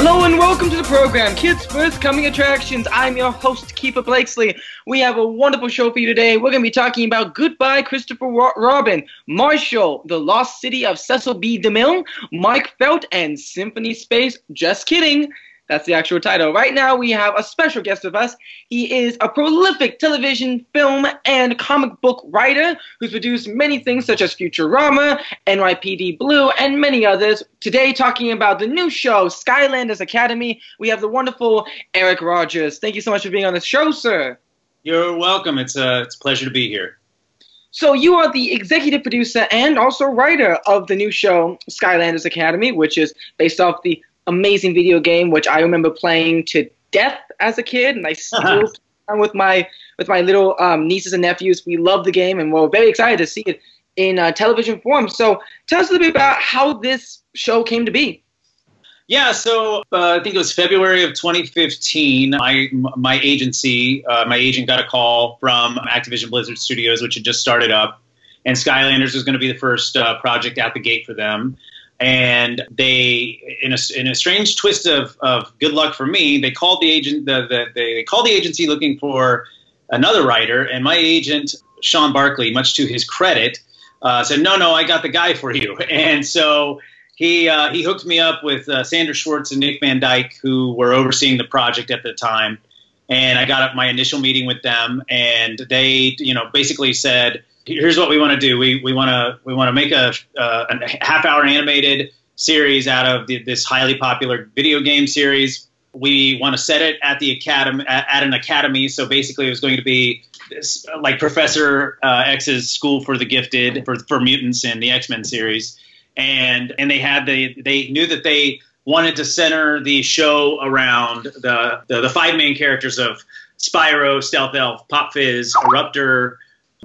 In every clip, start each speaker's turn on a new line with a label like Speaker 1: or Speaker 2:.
Speaker 1: Hello and welcome to the program, Kids First Coming Attractions. I'm your host, Keefer Blakesley. We have a wonderful show for you today. We're going to be talking about Goodbye, Christopher Robin, Marshall, The Lost City of Cecil B. DeMille, Mark Felt, and Symphony Space. Just kidding. That's the actual title. Right now, we have a special guest with us. He is a prolific television, film, and comic book writer who's produced many things such as Futurama, NYPD Blue, and many others. Today, talking about the new show, Skylanders Academy, we have the wonderful Eric Rogers. Thank you so much for being on the show, sir.
Speaker 2: You're welcome. It's a, it's a pleasure to be here.
Speaker 1: So you are the executive producer and also writer of the new show Skylanders Academy, which is based off the amazing video game, which I remember playing to death as a kid, and I still with my with my little um, nieces and nephews. We love the game, and we're very excited to see it in uh, television form. So, tell us a little bit about how this show came to be.
Speaker 2: Yeah, so uh, I think it was February of 2015. My my agency, uh, my agent got a call from Activision Blizzard Studios, which had just started up, and Skylanders was going to be the first uh, project out the gate for them and they in a, in a strange twist of, of good luck for me they called the agent the, the, they called the agency looking for another writer. And my agent sean barkley much to his credit uh, said no no i got the guy for you. And so he uh, he hooked me up with uh, sandra schwartz and nick van dyke who were overseeing the project at the time. And i got up my initial meeting with them and they you know basically said here's what we want to do. We we want to we want to make a, uh, a half hour animated series out of the, this highly popular video game series. We want to set it at the academy at, at an academy. So basically, it was going to be this, like Professor uh, X's School for the Gifted for for mutants in the X Men series, and and they had the they knew that they wanted to center the show around the the, the five main characters of Spyro, Stealth Elf, Pop Fizz, Eruptor,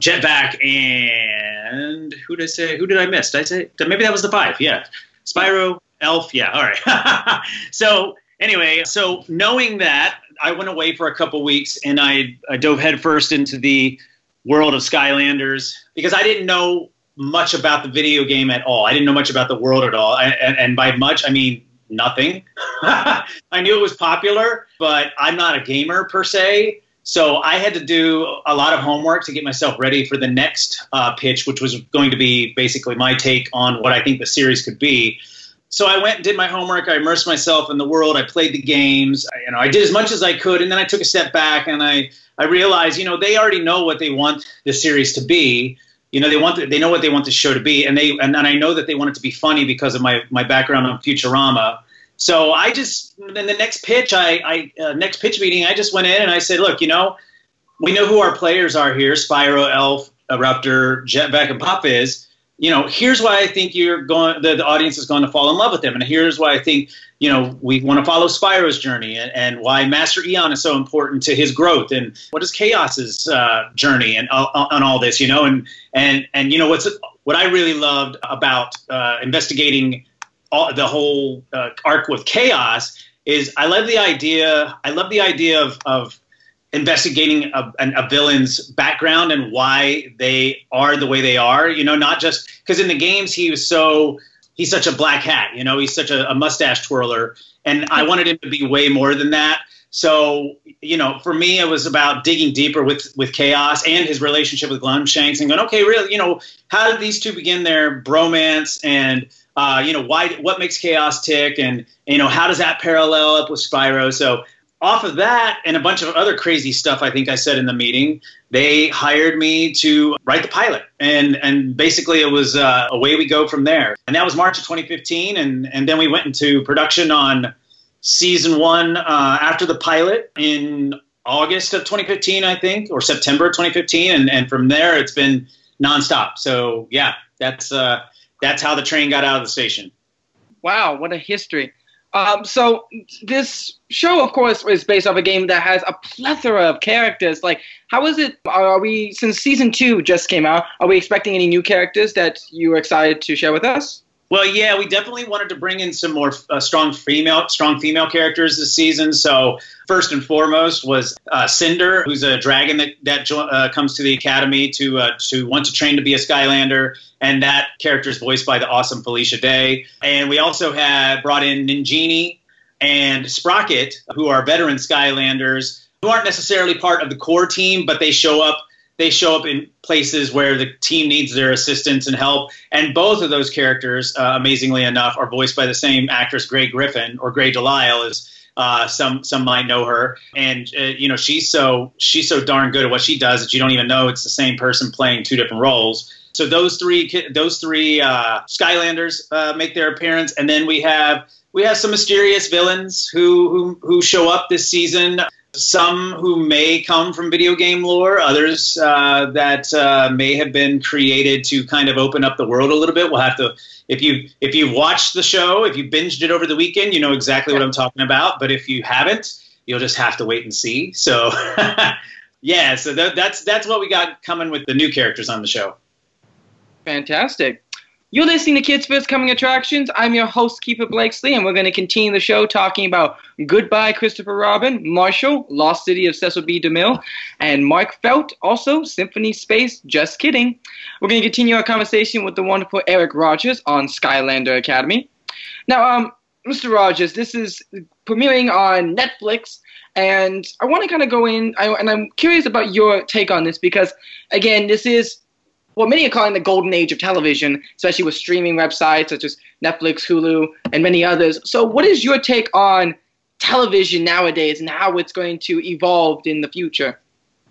Speaker 2: Jetpack, and who did I say? Who did I miss? Did I say maybe that was the five? Yeah, Spyro, Elf. Yeah, all right. so anyway, so knowing that, I went away for a couple weeks and I, I dove headfirst into the world of Skylanders because I didn't know much about the video game at all. I didn't know much about the world at all, and, and by much I mean nothing. I knew it was popular, but I'm not a gamer per se. So I had to do a lot of homework to get myself ready for the next uh, pitch, which was going to be basically my take on what I think the series could be. So I went and did my homework. I immersed myself in the world. I played the games. I, you know, I did as much as I could, and then I took a step back and I I realized, you know, they already know what they want the series to be. You know, they want the, they know what they want the show to be, and they and, and I know that they want it to be funny because of my my background on Futurama. So I just in the next pitch, I, I uh, next pitch meeting, I just went in and I said, look, you know, we know who our players are here: Spyro, Elf, Eruptor, Jetpack, and Pop Fizz. You know, here's why I think you're going. The, the audience is going to fall in love with them, and here's why I think you know we want to follow Spyro's journey, and, and why Master Eon is so important to his growth, and what is Kaos's uh, journey, and uh, on all this, you know, and and and you know what's what I really loved about uh, investigating all, the whole uh, arc with Kaos is I love the idea. I love the idea of, of investigating a, a, villain's background and why they are the way they are. You know, not just because in the games he was so he's such a black hat. You know, he's such a, a mustache twirler, and I wanted him to be way more than that. So, you know, for me, it was about digging deeper with with Kaos and his relationship with Glumshanks and going, okay, really, you know, how did these two begin their bromance and uh, you know, why what makes Kaos tick, and you know, how does that parallel up with Spyro? So off of that and a bunch of other crazy stuff I think I said in the meeting, they hired me to write the pilot. And and basically it was uh, away we go from there. And that was March of 2015 and and then we went into production on season 1 uh, after the pilot in August of 2015 I think or September 2015 and and from there it's been nonstop. So yeah, that's uh that's how the train got out of the station.
Speaker 1: Wow, what a history. Um, so this show, of course, is based off a game that has a plethora of characters. Like, how is it? Are we since season two just came out? Are we expecting any new characters that you are excited to share with us?
Speaker 2: Well, yeah, we definitely wanted to bring in some more uh, strong female, strong female characters this season. So first and foremost was uh, Cinder, who's a dragon that that uh, comes to the academy to uh, to want to train to be a Skylander, and that character is voiced by the awesome Felicia Day. And we also had brought in Ninjini and Sprocket, who are veteran Skylanders, who aren't necessarily part of the core team, but they show up they show up in places where the team needs their assistance and help. And both of those characters, uh, amazingly enough, are voiced by the same actress, Grey Griffin, or Grey DeLisle, as uh, some some might know her. And uh, you know, she's so she's so darn good at what she does that you don't even know it's the same person playing two different roles. So those three those three uh, Skylanders uh, make their appearance, and then we have we have some mysterious villains who who, who show up this season some who may come from video game lore, others uh, that uh, may have been created to kind of open up the world a little bit. We'll have to, if you if you've watched the show, if you binged it over the weekend, you know exactly what I'm talking about. But if you haven't, you'll just have to wait and see. So, yeah, so that, that's that's what we got coming with the new characters on the show.
Speaker 1: Fantastic. You're listening to Kids First Coming Attractions. I'm your host, Keefer Blakesley, and we're going to continue the show talking about Goodbye, Christopher Robin, Marshall, Lost City of Cecil B. DeMille, and Mark Felt, also Symphony Space, Just Kidding. We're going to continue our conversation with the wonderful Eric Rogers on Skylander Academy. Now, um, Mr. Rogers, this is premiering on Netflix, and I want to kind of go in, I, and I'm curious about your take on this because, again, this is what many are calling the golden age of television, especially with streaming websites such as Netflix, Hulu, and many others. So, what is your take on television nowadays and how it's going to evolve in the future?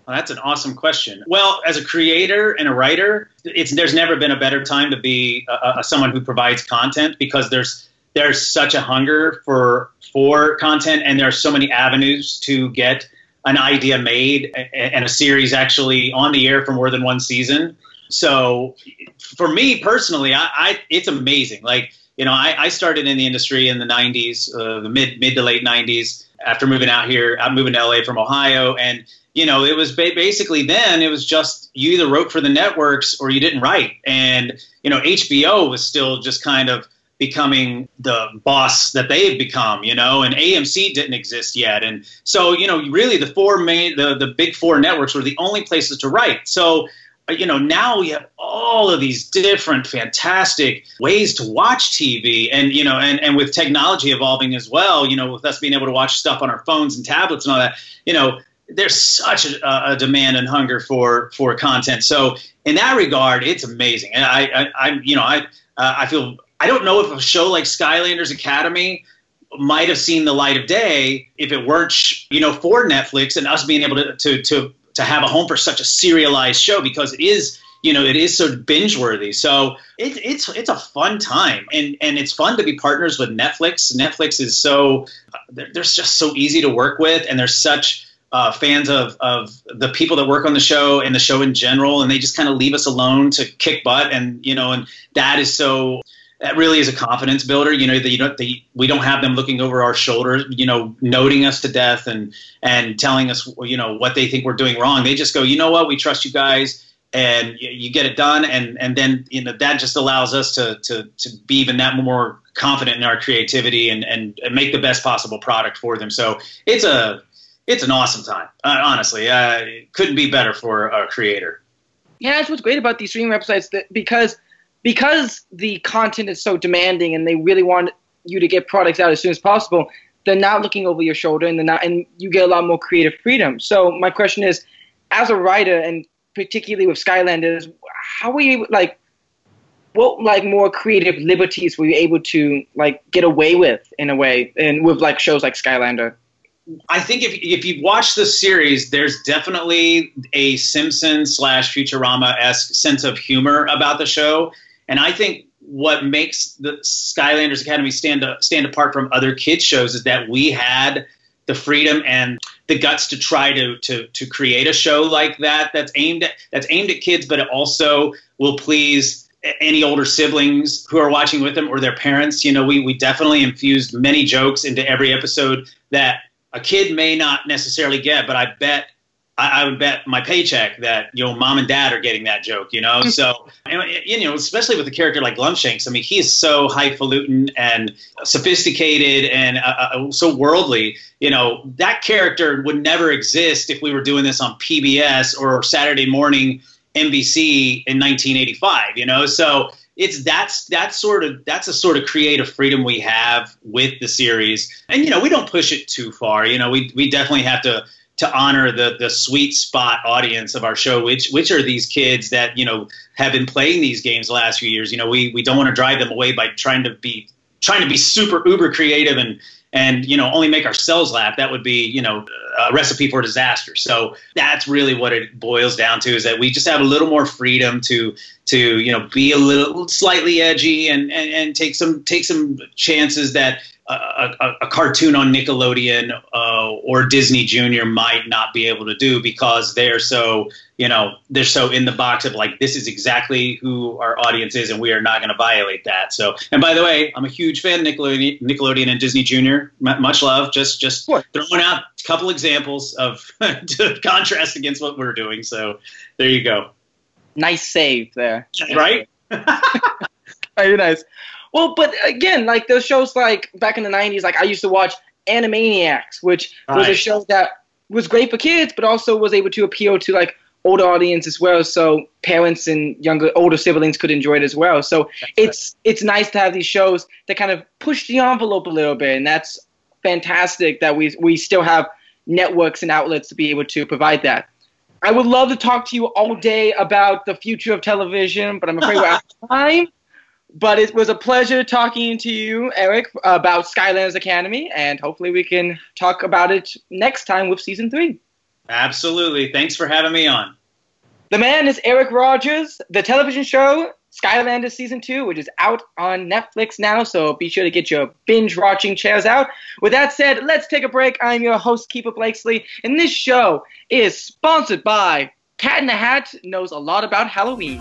Speaker 2: Well, that's an awesome question. Well, as a creator and a writer, there's never been a better time to be a, a, someone who provides content because there's there's such a hunger for for content and there are so many avenues to get an idea made and a series actually on the air for more than one season so for me personally, I, I it's amazing. Like you know, I, I, started in the industry in the '90s, uh, the mid mid to late '90s. After moving out here, I'm moving to LA from Ohio, and you know, it was ba- basically then it was just you either wrote for the networks or you didn't write, and you know, HBO was still just kind of becoming the boss that they've become, you know, and AMC didn't exist yet. And so, you know, really the four main, the, the big four networks were the only places to write. So you know, now we have all of these different fantastic ways to watch TV. And, you know, and, and with technology evolving as well, you know, with us being able to watch stuff on our phones and tablets and all that, you know, there's such a, a demand and hunger for, for content. So in that regard, it's amazing. And I, I, I you know, I, uh, I feel, I don't know if a show like Skylanders Academy might have seen the light of day if it weren't, you know, for Netflix and us being able to, to, to to have a home for such a serialized show because it is you know it is so binge worthy so it, it's it's a fun time. And and it's fun to be partners with netflix. Netflix is so they're, they're just so easy to work with and they're such uh, fans of, of the people that work on the show and the show in general. And they just kind of leave us alone to kick butt and you know and that is so that really is a confidence builder. You know, that you don't, we don't have them looking over our shoulders, you know, noting us to death and and telling us, you know, what they think we're doing wrong. They just go, you know what, we trust you guys, and you, you get it done, and and then you know that just allows us to to to be even that more confident in our creativity and and, and make the best possible product for them. So it's a it's an awesome time, uh, honestly. Uh, couldn't be better for a creator.
Speaker 1: Yeah, that's what's great about these streaming websites that because because the content is so demanding and they really want you to get products out as soon as possible, they're not looking over your shoulder and they're not, and you get a lot more creative freedom. So my question is, as a writer and particularly with Skylanders, how were you like? What like more creative liberties were you able to like get away with in a way, and with like shows like Skylander?
Speaker 2: I think if if you watch the series, there's definitely a Simpson slash Futurama esque sense of humor about the show and I think what makes the Skylanders Academy stand stand apart from other kids shows is that we had the freedom and the guts to try to to to create a show like that that's aimed at that's aimed at kids, but it also will please any older siblings who are watching with them or their parents. You know, we we definitely infused many jokes into every episode that a kid may not necessarily get, but I bet I, I, would bet my paycheck that you know mom and dad are getting that joke. You know, mm-hmm. so and, you know, especially with a character like Glumshanks. I mean, he is so highfalutin and sophisticated and uh, uh, so worldly. You know, that character would never exist if we were doing this on PBS or Saturday morning NBC in 1985. You know, so it's that's that's sort of that's a sort of creative freedom we have with the series and you know we don't push it too far you know we we definitely have to to honor the the sweet spot audience of our show, which which are these kids that you know have been playing these games the last few years. You know, we we don't want to drive them away by trying to be trying to be super uber creative and and you know only make ourselves laugh. That would be you know a recipe for disaster. So that's really what it boils down to is that we just have a little more freedom to to you know be a little slightly edgy and and, and take some take some chances that a, a, a, cartoon on Nickelodeon uh, or Disney Junior might not be able to do because they're so you know they're so in the box of like this is exactly who our audience is and we are not going to violate that. So and by the way, I'm a huge fan of Nickelodeon, Nickelodeon and Disney Junior. M- much love. Just just throwing out a couple examples of to contrast against what we're doing. So there you go.
Speaker 1: Nice save there.
Speaker 2: Right.
Speaker 1: Very nice. Well, but again, like those shows like back in the 90s, like I used to watch Animaniacs, which was a show that was great for kids, but also was able to appeal to like older audience as well. So parents and younger, older siblings could enjoy it as well. So that's it's right. it's nice to have these shows that kind of push the envelope a little bit, and that's fantastic that we we still have networks and outlets to be able to provide that. I would love to talk to you all day about the future of television, but I'm afraid we're out of time. But it was a pleasure talking to you, Eric, about Skylanders Academy, and hopefully we can talk about it next time with season three.
Speaker 2: Absolutely. Thanks for having me on.
Speaker 1: The man is Eric Rogers. The television show Skylanders season two, which is out on Netflix now, so be sure to get your binge watching chairs out. With that said, let's take a break. I'm your host, Keefer Blakesley, and this show is sponsored by Cat in the Hat knows a lot about Halloween.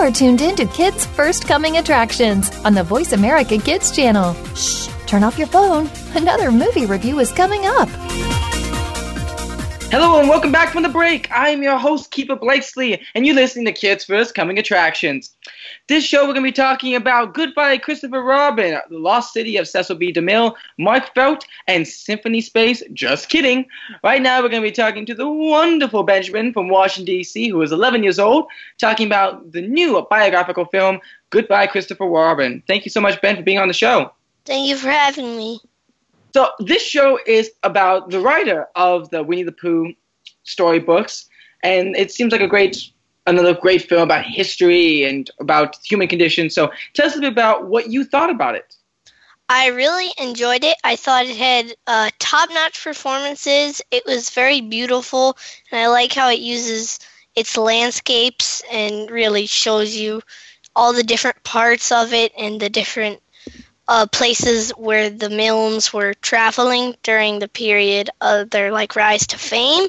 Speaker 3: Are tuned in to Kids First Coming Attractions on the Voice America Kids channel. Shh, turn off your phone. Another movie review is coming up.
Speaker 1: Hello and welcome back from the break. I'm your host, Keefer Blakesley, and you're listening to Kids First Coming Attractions. This show, we're going to be talking about Goodbye Christopher Robin, The Lost City of Cecil B. DeMille, Mark Felt, and Symphony Space. Just kidding. Right now, we're going to be talking to the wonderful Benjamin from Washington, D.C., who is 11 years old, talking about the new biographical film, Goodbye Christopher Robin. Thank you so much, Ben, for being on the show.
Speaker 4: Thank you for having me.
Speaker 1: So this show is about the writer of the Winnie the Pooh storybooks, and it seems like a great another great film about history and about human condition. So tell us a bit about what you thought about it.
Speaker 4: I really enjoyed it. I thought it had uh, top-notch performances. It was very beautiful, and I like how it uses its landscapes and really shows you all the different parts of it and the different uh, places where the Milnes were traveling during the period of their like rise to fame.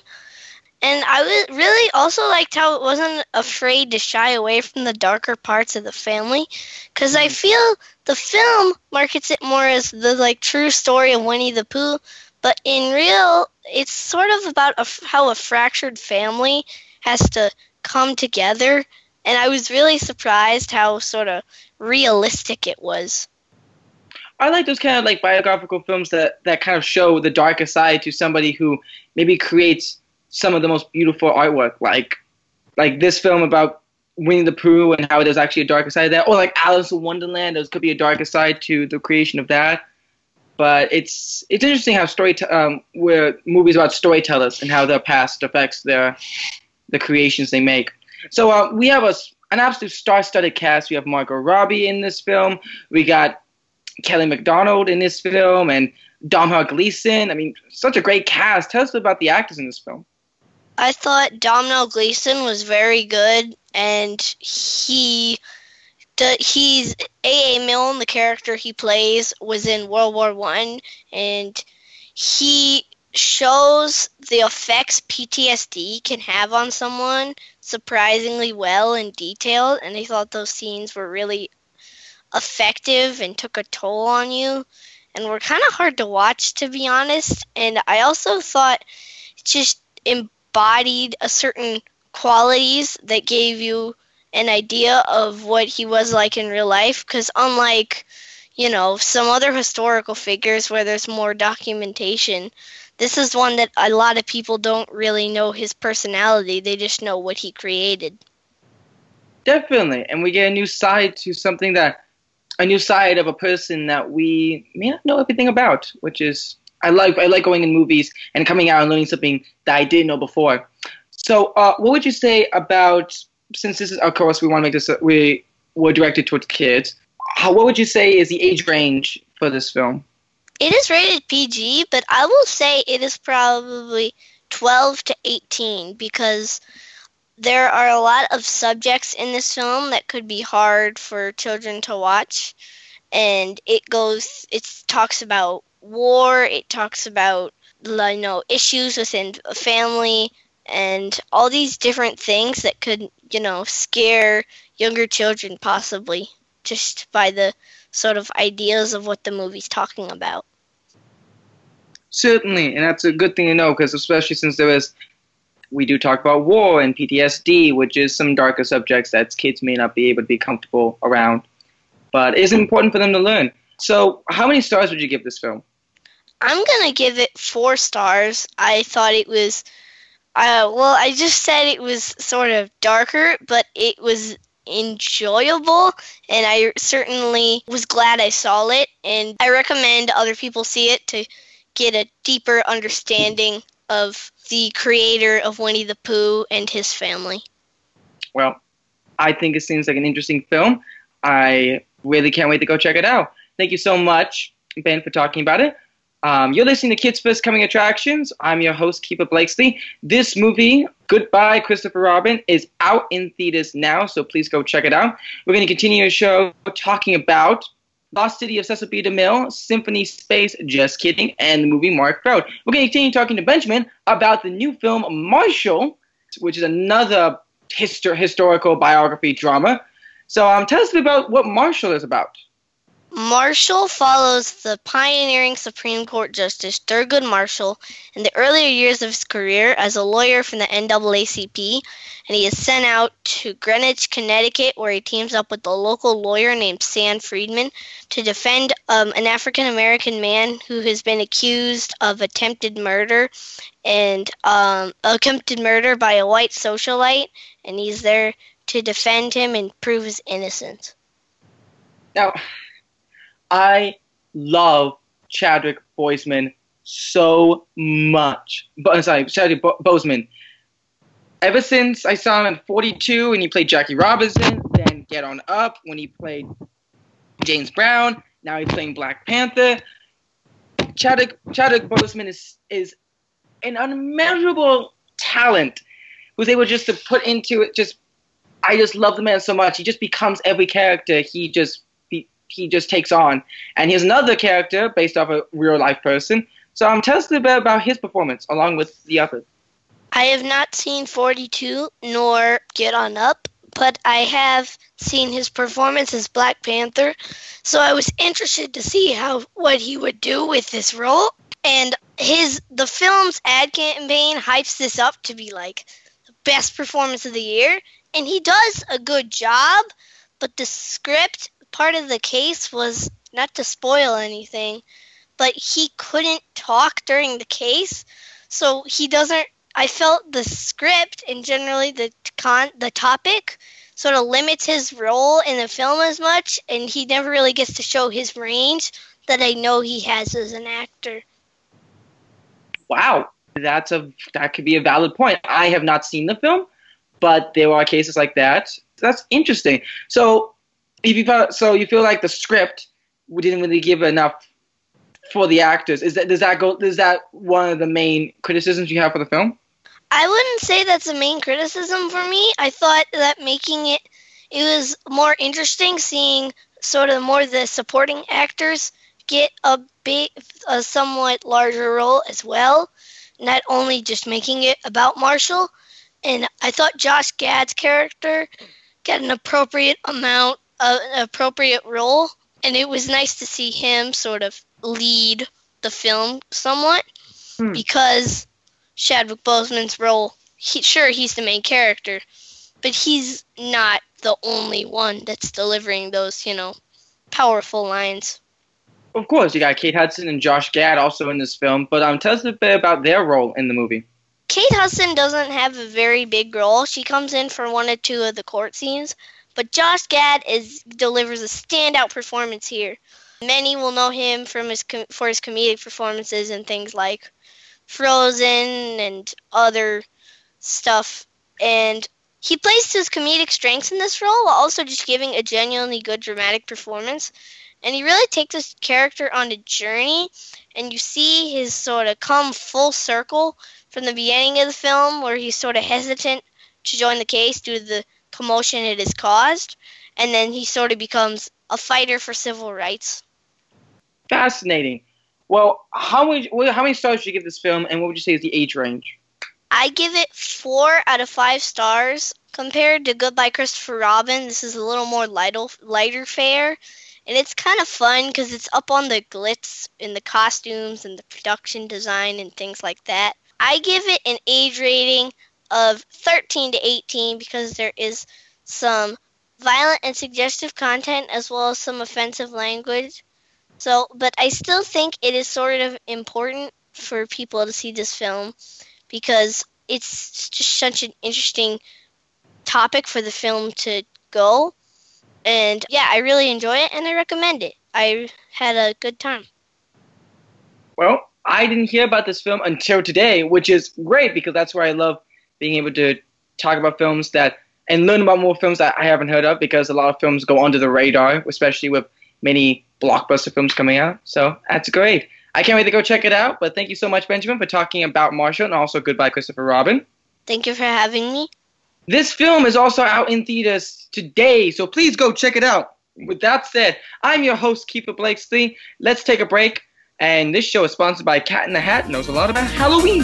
Speaker 4: And I was really also liked how it wasn't afraid to shy away from the darker parts of the family, because I mm. feel the film markets it more as the like true story of Winnie the Pooh, but in real, it's sort of about a, how a fractured family has to come together. And I was really surprised how sort of realistic it was.
Speaker 1: I like those kind of like biographical films that that kind of show the darker side to somebody who maybe creates some of the most beautiful artwork, like like this film about Winnie the Pooh and how there's actually a darker side of that, or like Alice in Wonderland, there could be a darker side to the creation of that. But it's it's interesting how story um, where movies about storytellers and how their past affects their the creations they make. So uh, we have a an absolute star-studded cast. We have Margot Robbie in this film. We got Kelly Macdonald in this film and Domhnall Gleeson. I mean, such a great cast. Tell us about the actors in this film.
Speaker 4: I thought Domhnall Gleeson was very good, and he he's A. A. Milne, the character he plays, was in World War One, and he shows the effects PTSD can have on someone surprisingly well and detailed, and I thought those scenes were really effective and took a toll on you and were kind of hard to watch to be honest and i also thought just embodied a certain qualities that gave you an idea of what he was like in real life because unlike you know some other historical figures where there's more documentation this is one that a lot of people don't really know his personality. They just know what he created.
Speaker 1: Definitely. And we get a new side to something that a new side of a person that we may not know everything about, which is I like I like going in movies and coming out and learning something that I didn't know before. So, uh, what would you say about since this is of course we want to make this we were directed towards kids? How, what would you say is the age range for this film?
Speaker 4: It is rated PG, but I will say it is probably 12 to 18 because there are a lot of subjects in this film that could be hard for children to watch and it goes it talks about war it talks about you know issues within a family and all these different things that could you know scare younger children possibly just by the sort of ideas of what the movie's talking about
Speaker 1: certainly and that's a good thing to know because especially since there is we do talk about war and PTSD, which is some darker subjects that kids may not be able to be comfortable around. But it's important for them to learn. So, how many stars would you give this film?
Speaker 4: I'm to give it four stars. I thought it was, uh, well, I just said it was sort of darker, but it was enjoyable and I certainly was glad I saw it and I recommend other people see it to get a deeper understanding of the creator of Winnie the Pooh and his family.
Speaker 1: Well, I think it seems like an interesting film. I really can't wait to go check it out. Thank you so much, Ben, for talking about it. Um, you're listening to Kids First Coming Attractions. I'm your host, Keefer Blakesley. This movie, Goodbye Christopher Robin, is out in theaters now, so please go check it out. We're going to continue our show talking about Lost City of Cecil B. DeMille, Symphony Space, Just Kidding, and the movie Mark Froud. We're going to continue talking to Benjamin about the new film Marshall, which is another histor- historical biography drama. So um, tell us about what Marshall is about.
Speaker 4: Marshall follows the pioneering Supreme Court Justice Thurgood Marshall in the earlier years of his career as a lawyer from the NAACP, and he is sent out to Greenwich, Connecticut, where he teams up with a local lawyer named Sam Friedman to defend um, an African American man who has been accused of attempted murder and um, attempted murder by a white socialite, and he's there to defend him and prove his innocence.
Speaker 1: Now, I love Chadwick Boseman so much. But I'm sorry, Chadwick Bo- Boseman. Ever since I saw him in 42 and he played Jackie Robinson, then Get On Up when he played James Brown, now he's playing Black Panther. Chadwick Chadwick Boseman is is an unmeasurable talent who's able just to put into it just I just love the man so much. He just becomes every character he just he just takes on. And he's another character based off a real life person. So um, tell us a bit about his performance along with the others.
Speaker 4: I have not seen 42 nor Get On Up, but I have seen his performance as Black Panther. So I was interested to see how what he would do with this role. And his the film's ad campaign hypes this up to be like the best performance of the year, and he does a good job, but the script part of the case was not to spoil anything, but he couldn't talk during the case, so he doesn't I felt the script and generally the con the topic sort of limits his role in the film as much, and he never really gets to show his range that I know he has as an actor.
Speaker 1: Wow, that's a that could be a valid point. I have not seen the film, but there are cases like that. That's interesting. So, if you felt, so you feel like the script didn't really give enough for the actors. Is that does that go? Is that one of the main criticisms you have for the film?
Speaker 4: I wouldn't say that's a main criticism for me. I thought that making it it was more interesting seeing sort of more the supporting actors get a big a somewhat larger role as well, not only just making it about Marshall. And I thought Josh Gad's character got an appropriate amount of an appropriate role and it was nice to see him sort of lead the film somewhat hmm. because Chadwick Boseman's role, he, sure, he's the main character, but he's not the only one that's delivering those, you know, powerful lines.
Speaker 1: Of course, you got Kate Hudson and Josh Gad also in this film, but um, tell us a bit about their role in the movie.
Speaker 4: Kate Hudson doesn't have a very big role. She comes in for one or two of the court scenes, but Josh Gad is delivers a standout performance here. Many will know him from his for his comedic performances and things like Frozen and other stuff. And he plays his comedic strengths in this role while also just giving a genuinely good dramatic performance. And he really takes this character on a journey, and you see his sort of come full circle from the beginning of the film, where he's sort of hesitant to join the case due to the commotion it has caused, and then he sort of becomes a fighter for civil rights.
Speaker 1: Fascinating. Well, how many how many stars would you give this film, and what would you say is the age range?
Speaker 4: I give it four out of five stars. Compared to Goodbye Christopher Robin, this is a little more lighter, lighter fare, and it's kind of fun because it's up on the glitz in the costumes and the production design and things like that. I give it an age rating of 13 to 18 because there is some violent and suggestive content as well as some offensive language. So, but I still think it is sort of important for people to see this film because it's just such an interesting topic for the film to go. And yeah, I really enjoy it and I recommend it. I had a good time.
Speaker 1: Well, I didn't hear about this film until today, which is great because that's where I love being able to talk about films that and learn about more films that I haven't heard of because a lot of films go under the radar, especially with many blockbuster films coming out. So that's great. I can't wait to go check it out. But thank you so much, Benjamin, for talking about Marshall and also Goodbye, Christopher Robin.
Speaker 4: Thank you for having me.
Speaker 1: This film is also out in theaters today, so please go check it out. With that said, I'm your host, Keefer Blakesley. Let's take a break. And this show is sponsored by Cat in the Hat, knows a lot about Halloween.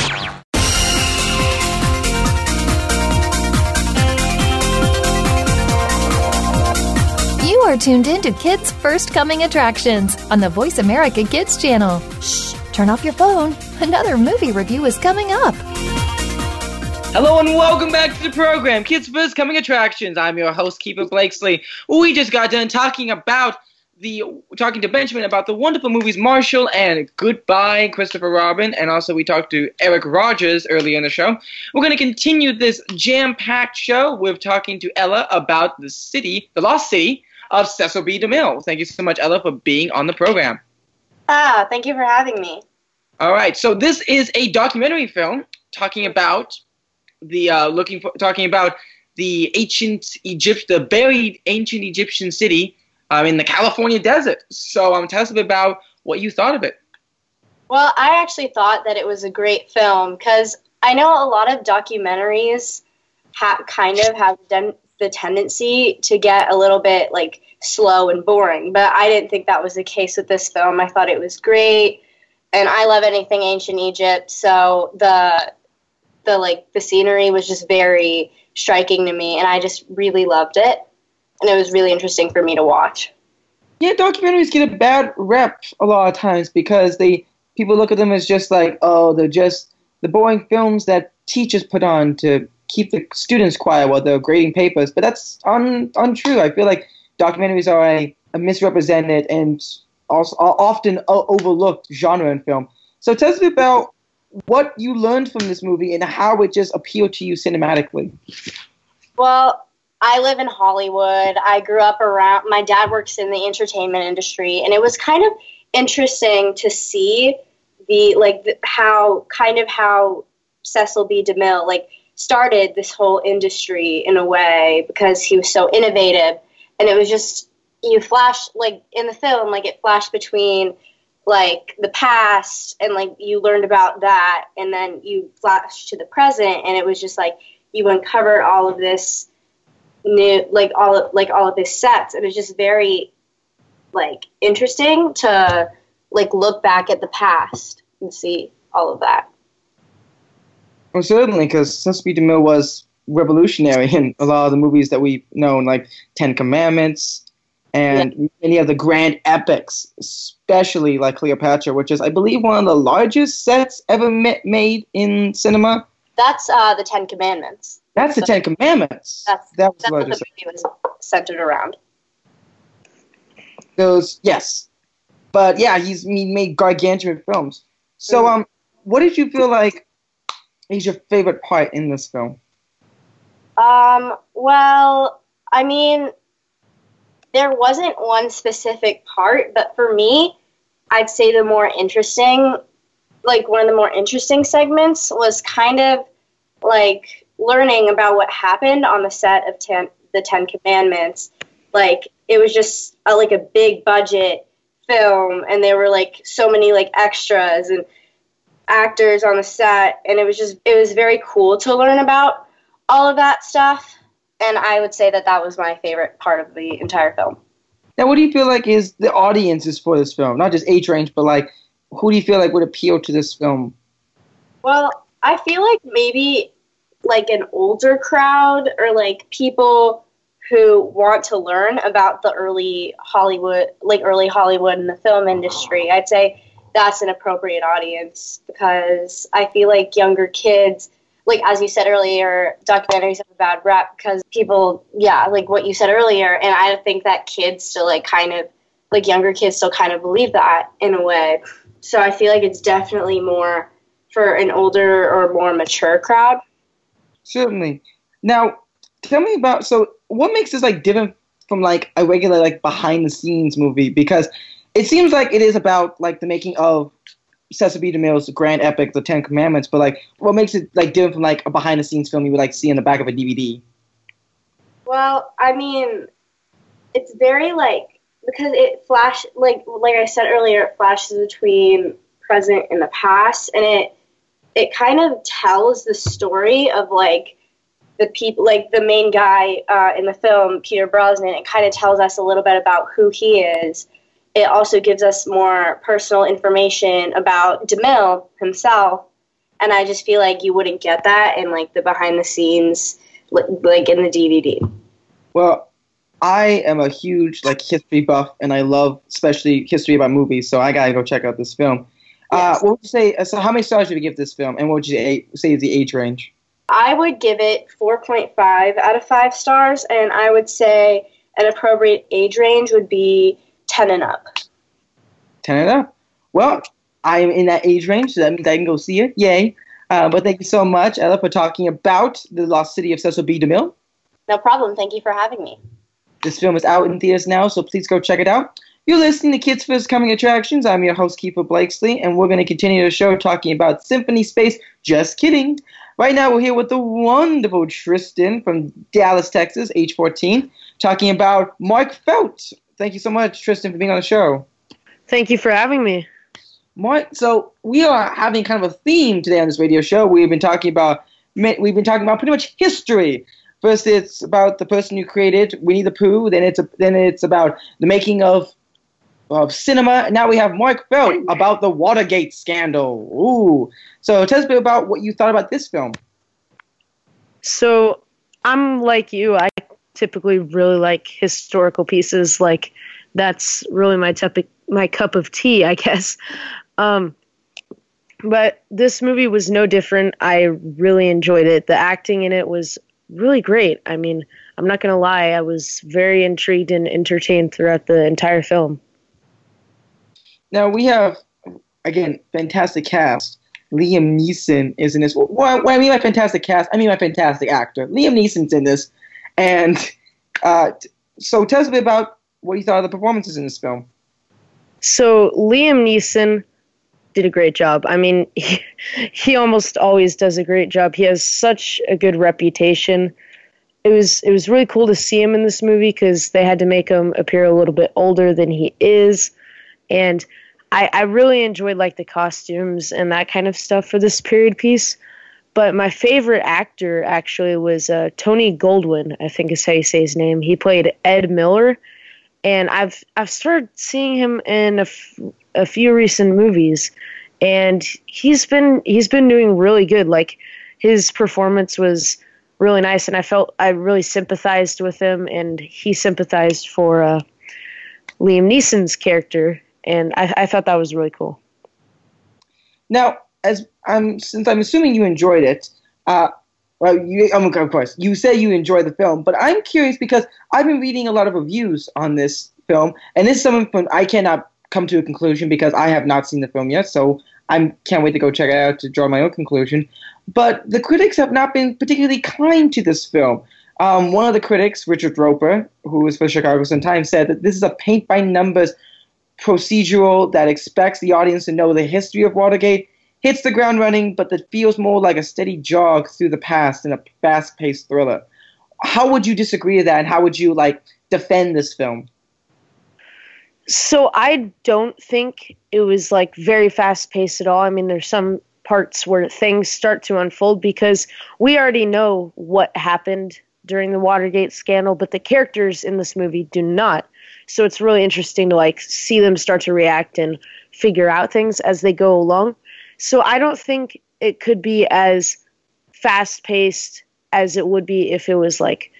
Speaker 3: Are tuned in to Kids First Coming Attractions on the Voice America Kids channel. Shh, turn off your phone. Another movie review is coming up.
Speaker 1: Hello and welcome back to the program, Kids First Coming Attractions. I'm your host, Keefer Blakesley. We just got done talking about the talking to Benjamin about the wonderful movies Marshall and Goodbye Christopher Robin, and also we talked to Eric Rogers earlier in the show. We're going to continue this jam-packed show with talking to Ella about the city, the lost city of Cecil B. DeMille. Thank you so much, Ella, for being on the program.
Speaker 5: Ah, thank you for having me.
Speaker 1: All right, so this is a documentary film talking about the uh, looking for talking about the ancient Egypt, the buried ancient Egyptian city um, in the California desert. So, um, tell us a bit about what you thought of it.
Speaker 5: Well, I actually thought that it was a great film because I know a lot of documentaries ha- kind of have den- the tendency to get a little bit like slow and boring, but I didn't think that was the case with this film. I thought it was great, and I love anything ancient Egypt, so the the like the scenery was just very striking to me, and I just really loved it, and it was really interesting for me to watch.
Speaker 1: Yeah, documentaries get a bad rep a lot of times because they people look at them as just like, oh, they're just the boring films that teachers put on to keep the students quiet while they're grading papers. But that's un, untrue. I feel like documentaries are a, a misrepresented and also often overlooked genre in film. So tell us about what you learned from this movie and how it just appealed to you cinematically.
Speaker 5: Well, I live in Hollywood. I grew up around, my dad works in the entertainment industry, and it was kind of interesting to see the, like, the, how, kind of how Cecil B. DeMille, like, started this whole industry in a way because he was so innovative. And it was just, you flash, like, in the film, like, it flashed between, like the past and like you learned about that and then you flash to the present. And it was just like you uncovered all of this new like all of like all of this sets. And it's just very like interesting to like look back at the past and see all of that
Speaker 1: well certainly because Cecil B. DeMille was revolutionary in a lot of the movies that we know, like ten commandments and yeah. many of the grand epics, especially like Cleopatra, which is, I believe, one of the largest sets ever made in cinema.
Speaker 5: That's uh, the Ten Commandments.
Speaker 1: That's so the Ten Commandments.
Speaker 5: That's, that was that's what the movie was centered around.
Speaker 1: Those, yes, but yeah, he's he made gargantuan films. So, mm-hmm. um, what did you feel like is your favorite part in this film?
Speaker 5: Um, well, I mean, there wasn't one specific part, but for me, I'd say the more interesting, like one of the more interesting segments was kind of like learning about what happened on the set of ten, the Ten Commandments. Like it was just a, like a big budget film, and there were like so many like extras and actors on the set, and it was just it was very cool to learn about all of that stuff and I would say that that was my favorite part of the entire film.
Speaker 1: Now, what do you feel like is the audiences for this film? Not just age range, but like, who do you feel like would appeal to this film?
Speaker 5: Well, I feel like maybe like an older crowd or like people who want to learn about the early Hollywood, like early Hollywood and the film industry. I'd say that's an appropriate audience because I feel like younger kids like as you said earlier, documentaries have a bad rep because people, yeah, like what you said earlier, and I think that kids still like kind of like younger kids still kind of believe that in a way. So I feel like it's definitely more for an older or more mature crowd.
Speaker 1: Certainly. Now, tell me about so what makes this like different from like a regular like behind the scenes movie because it seems like it is about like the making of B. DeMille's grand epic, The Ten Commandments, but like, what makes it like different from like a behind the scenes film you would like see in the back of a DVD?
Speaker 5: Well, I mean, it's very like because it flash like like I said earlier, it flashes between present and the past, and it it kind of tells the story of like the people, like the main guy uh, in the film, Peter Brosnan. It kind of tells us a little bit about who he is it also gives us more personal information about DeMille himself. And I just feel like you wouldn't get that in like the behind the scenes, like in the DVD.
Speaker 1: Well, I am a huge like history buff, and I love especially history about movies. So I gotta go check out this film. Uh, what would you say? Uh, so, how many stars would you give this film, and what would you say is the age range?
Speaker 5: I would give it 4.5 out of 5 stars, and I would say an appropriate age range would be 10 and up.
Speaker 1: 10 and up? Well, I'm in that age range, so that means I can go see it. Yay. Uh, but thank you so much, Ella, for talking about The Lost City of Cecil B. DeMille.
Speaker 5: No problem. Thank you for having me.
Speaker 1: This film is out in theaters now, so please go check it out. You're listening to Kids First Coming Attractions. I'm your host, Keefer Blakesley, and we're going to continue the show talking about Symphony Space. Just kidding. Right now, we're here with the wonderful Tristan from Dallas, Texas, age 14, talking about Mark Felt. Thank you so much, Tristan, for being on the show.
Speaker 6: Thank you for having me.
Speaker 1: Mark, so we are having kind of a theme today on this radio show. We've been talking about we've been talking about pretty much history. First, it's about the person who created Winnie the Pooh. Then it's a, then it's about the making of of cinema. And now we have Mark Felt about the Watergate scandal. Ooh. So tell us a bit about what you thought about this film.
Speaker 6: So I'm like you. I typically really like historical pieces. Like that's really my typic, my cup of tea, I guess. Um, but this movie was no different. I really enjoyed it. The acting in it was really great. I mean, I'm not going to lie, I was very intrigued and entertained throughout the entire film.
Speaker 1: Now we have again fantastic cast. Liam Neeson is in this. What, what I mean by fantastic cast, I mean by fantastic actor. Liam Neeson's in this, and uh, so tell us a bit about what you thought of the performances in this film.
Speaker 6: So Liam Neeson did a great job. I mean, he, he almost always does a great job. He has such a good reputation. It was it was really cool to see him in this movie because they had to make him appear a little bit older than he is, and I, I really enjoyed like the costumes and that kind of stuff for this period piece. But my favorite actor actually was uh, Tony Goldwyn, I think is how you say his name. He played Ed Miller, and I've I've started seeing him in a, f- a few recent movies, and he's been he's been doing really good. Like his performance was really nice, and I felt I really sympathized with him, and he sympathized for uh, Liam Neeson's character, and I, I thought that was really cool.
Speaker 1: Now, as I'm since I'm assuming you enjoyed it, uh, well, you, um, of course, you say you enjoy the film, but I'm curious because I've been reading a lot of reviews on this film, and this is something I cannot come to a conclusion because I have not seen the film yet, so I can't wait to go check it out to draw my own conclusion. But the critics have not been particularly kind to this film. Um, one of the critics, Richard Roeper, who was for Chicago Sun Times, said that this is a paint by numbers procedural that expects the audience to know the history of Watergate, hits the ground running, but that feels more like a steady jog through the past in a fast paced thriller. How would you disagree with that, and how would you like defend this film?
Speaker 6: So I don't think it was like very fast paced at all. I mean, there's some parts where things start to unfold because we already know what happened during the Watergate scandal, but the characters in this movie do not. So it's really interesting to like see them start to react and figure out things as they go along. So I don't think it could be as fast paced as it would be if it was like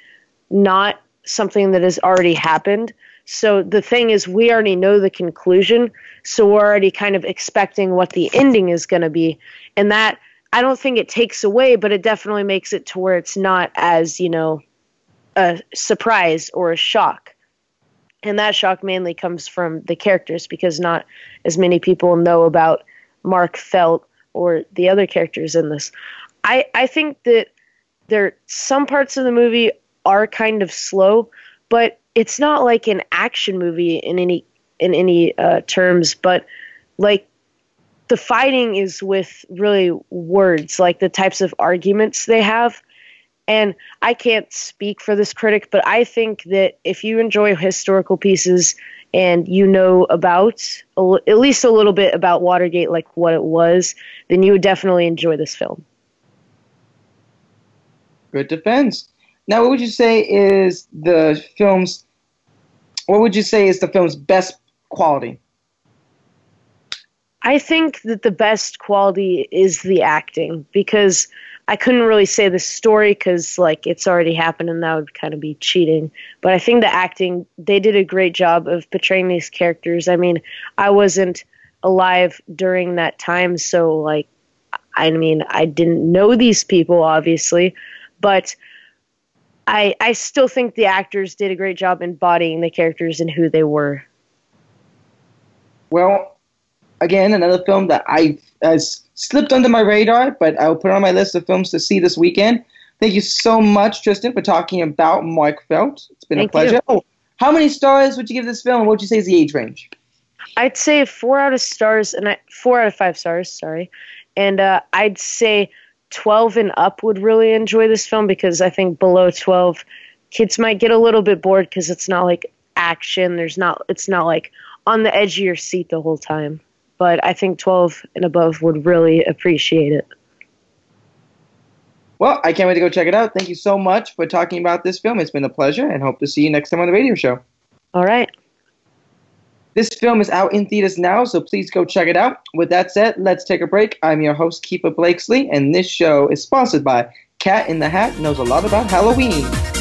Speaker 6: not something that has already happened. So the thing is, we already know the conclusion, so we're already kind of expecting what the ending is going to be, and that I don't think it takes away, but it definitely makes it to where it's not as you know a surprise or a shock and that shock mainly comes from the characters because not as many people know about Mark Felt or the other characters in this. I I think that there some parts of the movie are kind of slow, but it's not like an action movie in any in any uh, terms. But like the fighting is with really words, like the types of arguments they have and I can't speak for this critic, but I think that if you enjoy historical pieces and you know about at least a little bit about Watergate, like what it was, then you would definitely enjoy this film.
Speaker 1: Good defense. Now, what would you say is the film's? What would you say is the film's best quality?
Speaker 6: I think that the best quality is the acting because I couldn't really say the story because like it's already happened and that would kind of be cheating. But I think the acting they did a great job of portraying these characters. I mean, I wasn't alive during that time, so like I mean, I didn't know these people obviously, but I I still think the actors did a great job embodying the characters and who they were.
Speaker 1: Well, again, another film that I has slipped under my radar, but I'll put it on my list of films to see this weekend. Thank you so much, Tristan, for talking about Mark Felt. It's been
Speaker 6: Thank
Speaker 1: a pleasure.
Speaker 6: you.
Speaker 1: Oh, how many stars would you give this film? What would you say is the age range?
Speaker 6: I'd say four out of stars, and I, four out of five stars. Sorry, and uh, I'd say twelve and up would really enjoy this film because I think below twelve, kids might get a little bit bored because it's not like action. There's not. It's not like on the edge of your seat the whole time. But I think twelve and above would really appreciate it.
Speaker 1: Well, I can't wait to go check it out. Thank you so much for talking about this film. It's been a pleasure, and hope to see you next time on the radio show.
Speaker 6: All right.
Speaker 1: This film is out in theaters now, so please go check it out. With that said, let's take a break. I'm your host, Keefer Blakesley, and this show is sponsored by Cat in the Hat knows a lot about Halloween.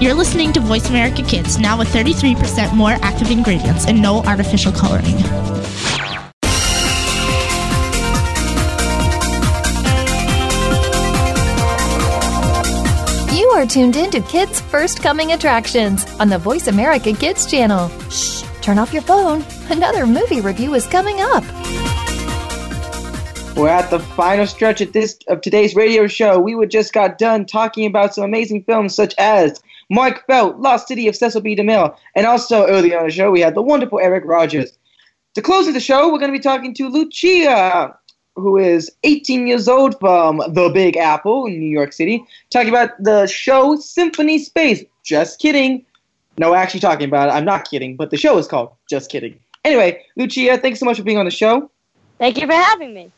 Speaker 7: You're listening to Voice America Kids, now with 33% more active ingredients and no artificial coloring.
Speaker 3: You are tuned in to Kids First Coming Attractions on the Voice America Kids channel. Shh, turn off your phone. Another movie review is coming up.
Speaker 1: We're at the final stretch of this of today's radio show. We were just got done talking about some amazing films such as Mark Felt, Lost City of Cecil B. DeMille, and also earlier on the show we had the wonderful Eric Rogers. To close of the show, we're going to be talking to Lucia, who is 18 years old from the Big Apple in New York City, talking about the show Symphony Space. Just kidding. No, actually talking about it. I'm not kidding, but the show is called Just Kidding. Anyway, Lucia, thanks so much for being on the show.
Speaker 8: Thank you for having me.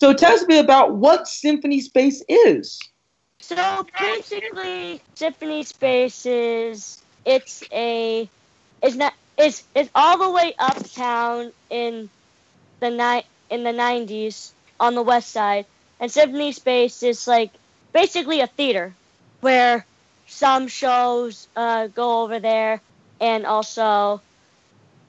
Speaker 1: So tell us a bit about what Symphony Space is.
Speaker 8: So basically, Symphony Space is it's a it's not it's it's all the way uptown in the night in the nineties on the west side, and Symphony Space is like basically a theater where some shows uh, go over there, and also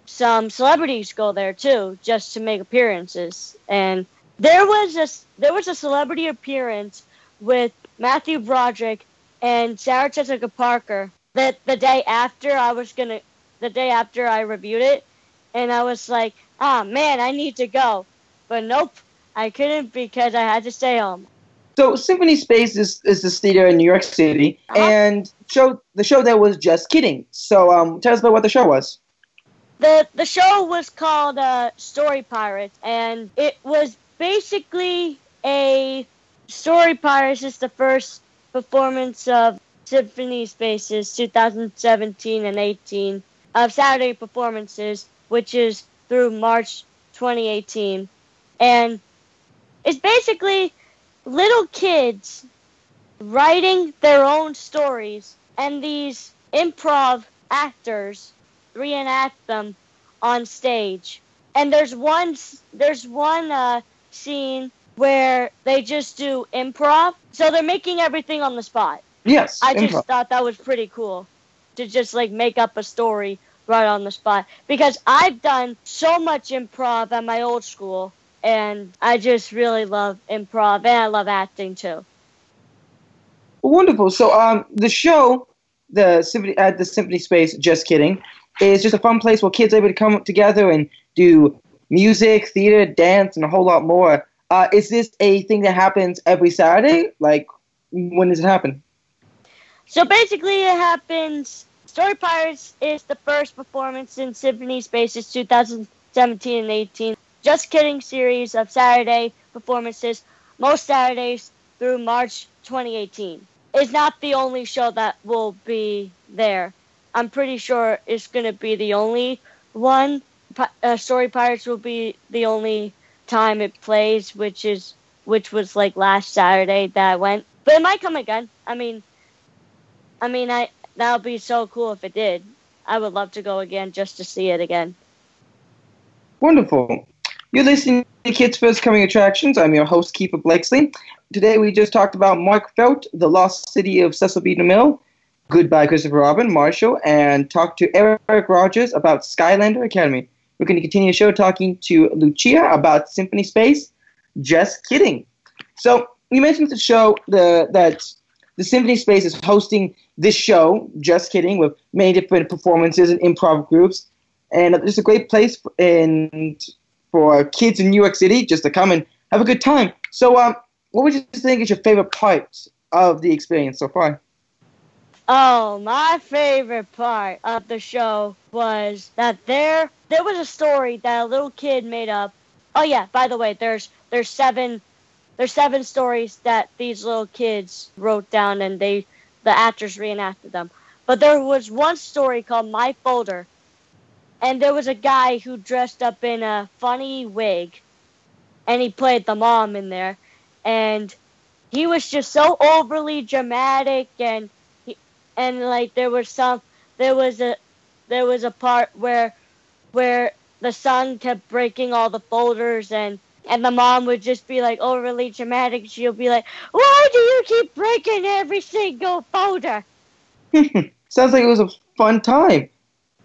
Speaker 8: some celebrities go there too, just to make appearances. And there was a there was a celebrity appearance with Matthew Broderick and Sarah Jessica Parker that the day after I was gonna the day after I reviewed it and I was like, ah man, I need to go. But nope, I couldn't because I had to stay home.
Speaker 1: So Symphony Space is, is this theater in New York City,
Speaker 8: Uh-huh.
Speaker 1: and show the show there was Just Kidding. So um, tell us about what the show was.
Speaker 8: The the show was called uh, Story Pirates and it was basically a Story Pirates is the first performance of Symphony Spaces 2017 and 18 of Saturday performances, which is through March 2018. And it's basically little kids writing their own stories, and these improv actors reenact them on stage. And there's one there's one uh, scene where they just do improv. So they're making everything on the spot.
Speaker 1: Yes.
Speaker 8: I
Speaker 1: improv.
Speaker 8: just thought that was pretty cool to just like make up a story right on the spot because I've done so much improv at my old school and I just really love improv and I love acting too.
Speaker 1: Wonderful. So, um, the show, the symphony at the Symphony Space, just kidding, is just a fun place where kids are able to come together and do music, theater, dance, and a whole lot more. Uh, is this a thing that happens every Saturday? Like, when does it happen?
Speaker 8: So basically, it happens. Story Pirates is the first performance in Symphony Spaces 2017 and 18. Just Kidding series of Saturday performances, most Saturdays through March 2018. Is not the only show that will be there. I'm pretty sure it's going to be the only one. Uh, Story Pirates will be the only time it plays, which is which was like last Saturday that I went. But it might come again. I mean, I mean, I that would be so cool if it did. I would love to go again just to see it again.
Speaker 1: Wonderful. You're listening to Kids First Coming Attractions. I'm your host, Keefer Blakesley. Today we just talked about Mark Felt, The Lost City of Cecil B. DeMille, Goodbye Christopher Robin, Marshall, and talked to Eric Rogers about Skylander Academy. We're going to continue the show talking to Lucia about Symphony Space. Just kidding. So you mentioned the show the that the Symphony Space is hosting this show. Just kidding, with many different performances and improv groups, and it's a great place for, and for kids in New York City just to come and have a good time. So, um, what would you think is your favorite part of the experience so far?
Speaker 8: Oh, my favorite part of the show was that there there was a story that a little kid made up. Oh yeah, by the way, there's there's seven there's seven stories that these little kids wrote down and they the actors reenacted them. But there was one story called My Folder. And there was a guy who dressed up in a funny wig and he played the mom in there and he was just so overly dramatic and and like there was some there was a there was a part where where the son kept breaking all the folders and and the mom would just be like overly dramatic she'll be like why do you keep breaking every single folder
Speaker 1: Sounds like it was a fun time.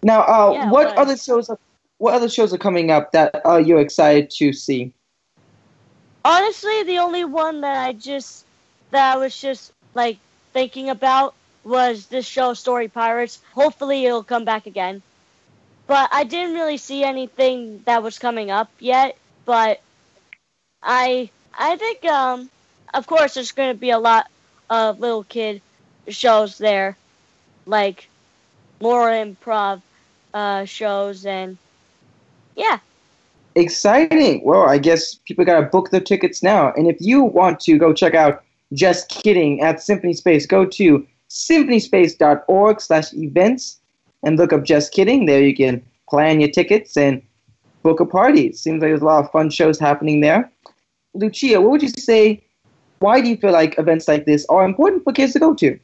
Speaker 1: Now, uh,
Speaker 8: Yeah,
Speaker 1: what other shows? Are, what other shows are coming up that uh, you're excited to see?
Speaker 8: honestly the only one that i just that i was just like thinking about was this show story pirates hopefully it'll come back again but i didn't really see anything that was coming up yet but i i think um of course there's going to be a lot of little kid shows there like more improv uh shows and yeah
Speaker 1: Exciting. Well, I guess people got to book their tickets now. And if you want to go check out Just Kidding at Symphony Space, go to symphonyspace.org slash events and look up Just Kidding. There you can plan your tickets and book a party. It seems like there's a lot of fun shows happening there. Lucia, what would you say? Why do you feel like events like this are important for kids to go to?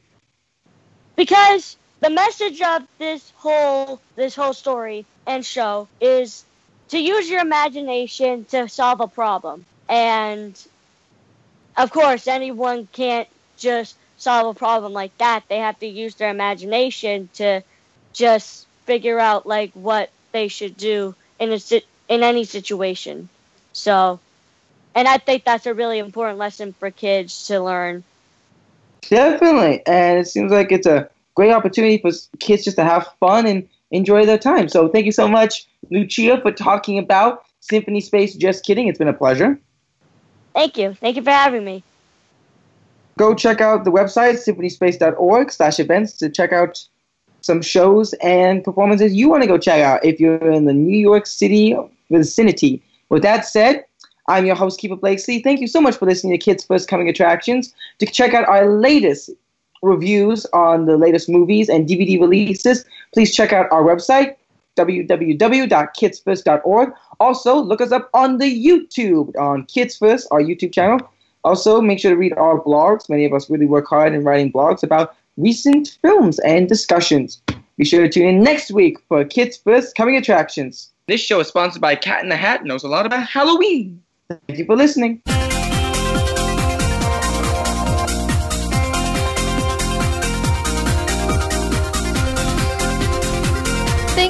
Speaker 8: because the message of this whole this whole story and show is to use your imagination to solve a problem and of course anyone can't just solve a problem like that they have to use their imagination to just figure out like what they should do in a in any situation so and i think that's a really important lesson for kids to learn
Speaker 1: Definitely. And it seems like it's a great opportunity for kids just to have fun and enjoy their time. So thank you so much, Lucia, for talking about Symphony Space. Just kidding. It's been a pleasure.
Speaker 8: thank you thank you for having me
Speaker 1: Go check out the website, symphonyspace.org slash events to check out some shows and performances you want to go check out if you're in the New York City vicinity. With that said, I'm your host, Keefer Blakesley. Thank you so much for listening to Kids First Coming Attractions. To check out our latest reviews on the latest movies and DVD releases, please check out our website, www.kidsfirst.org. Also, look us up on the YouTube, on Kids First, our YouTube channel. Also, make sure to read our blogs. Many of us really work hard in writing blogs about recent films and discussions. Be sure to tune in next week for Kids First Coming Attractions. This show is sponsored by Cat in the Hat, knows a lot about Halloween. Thank you for listening.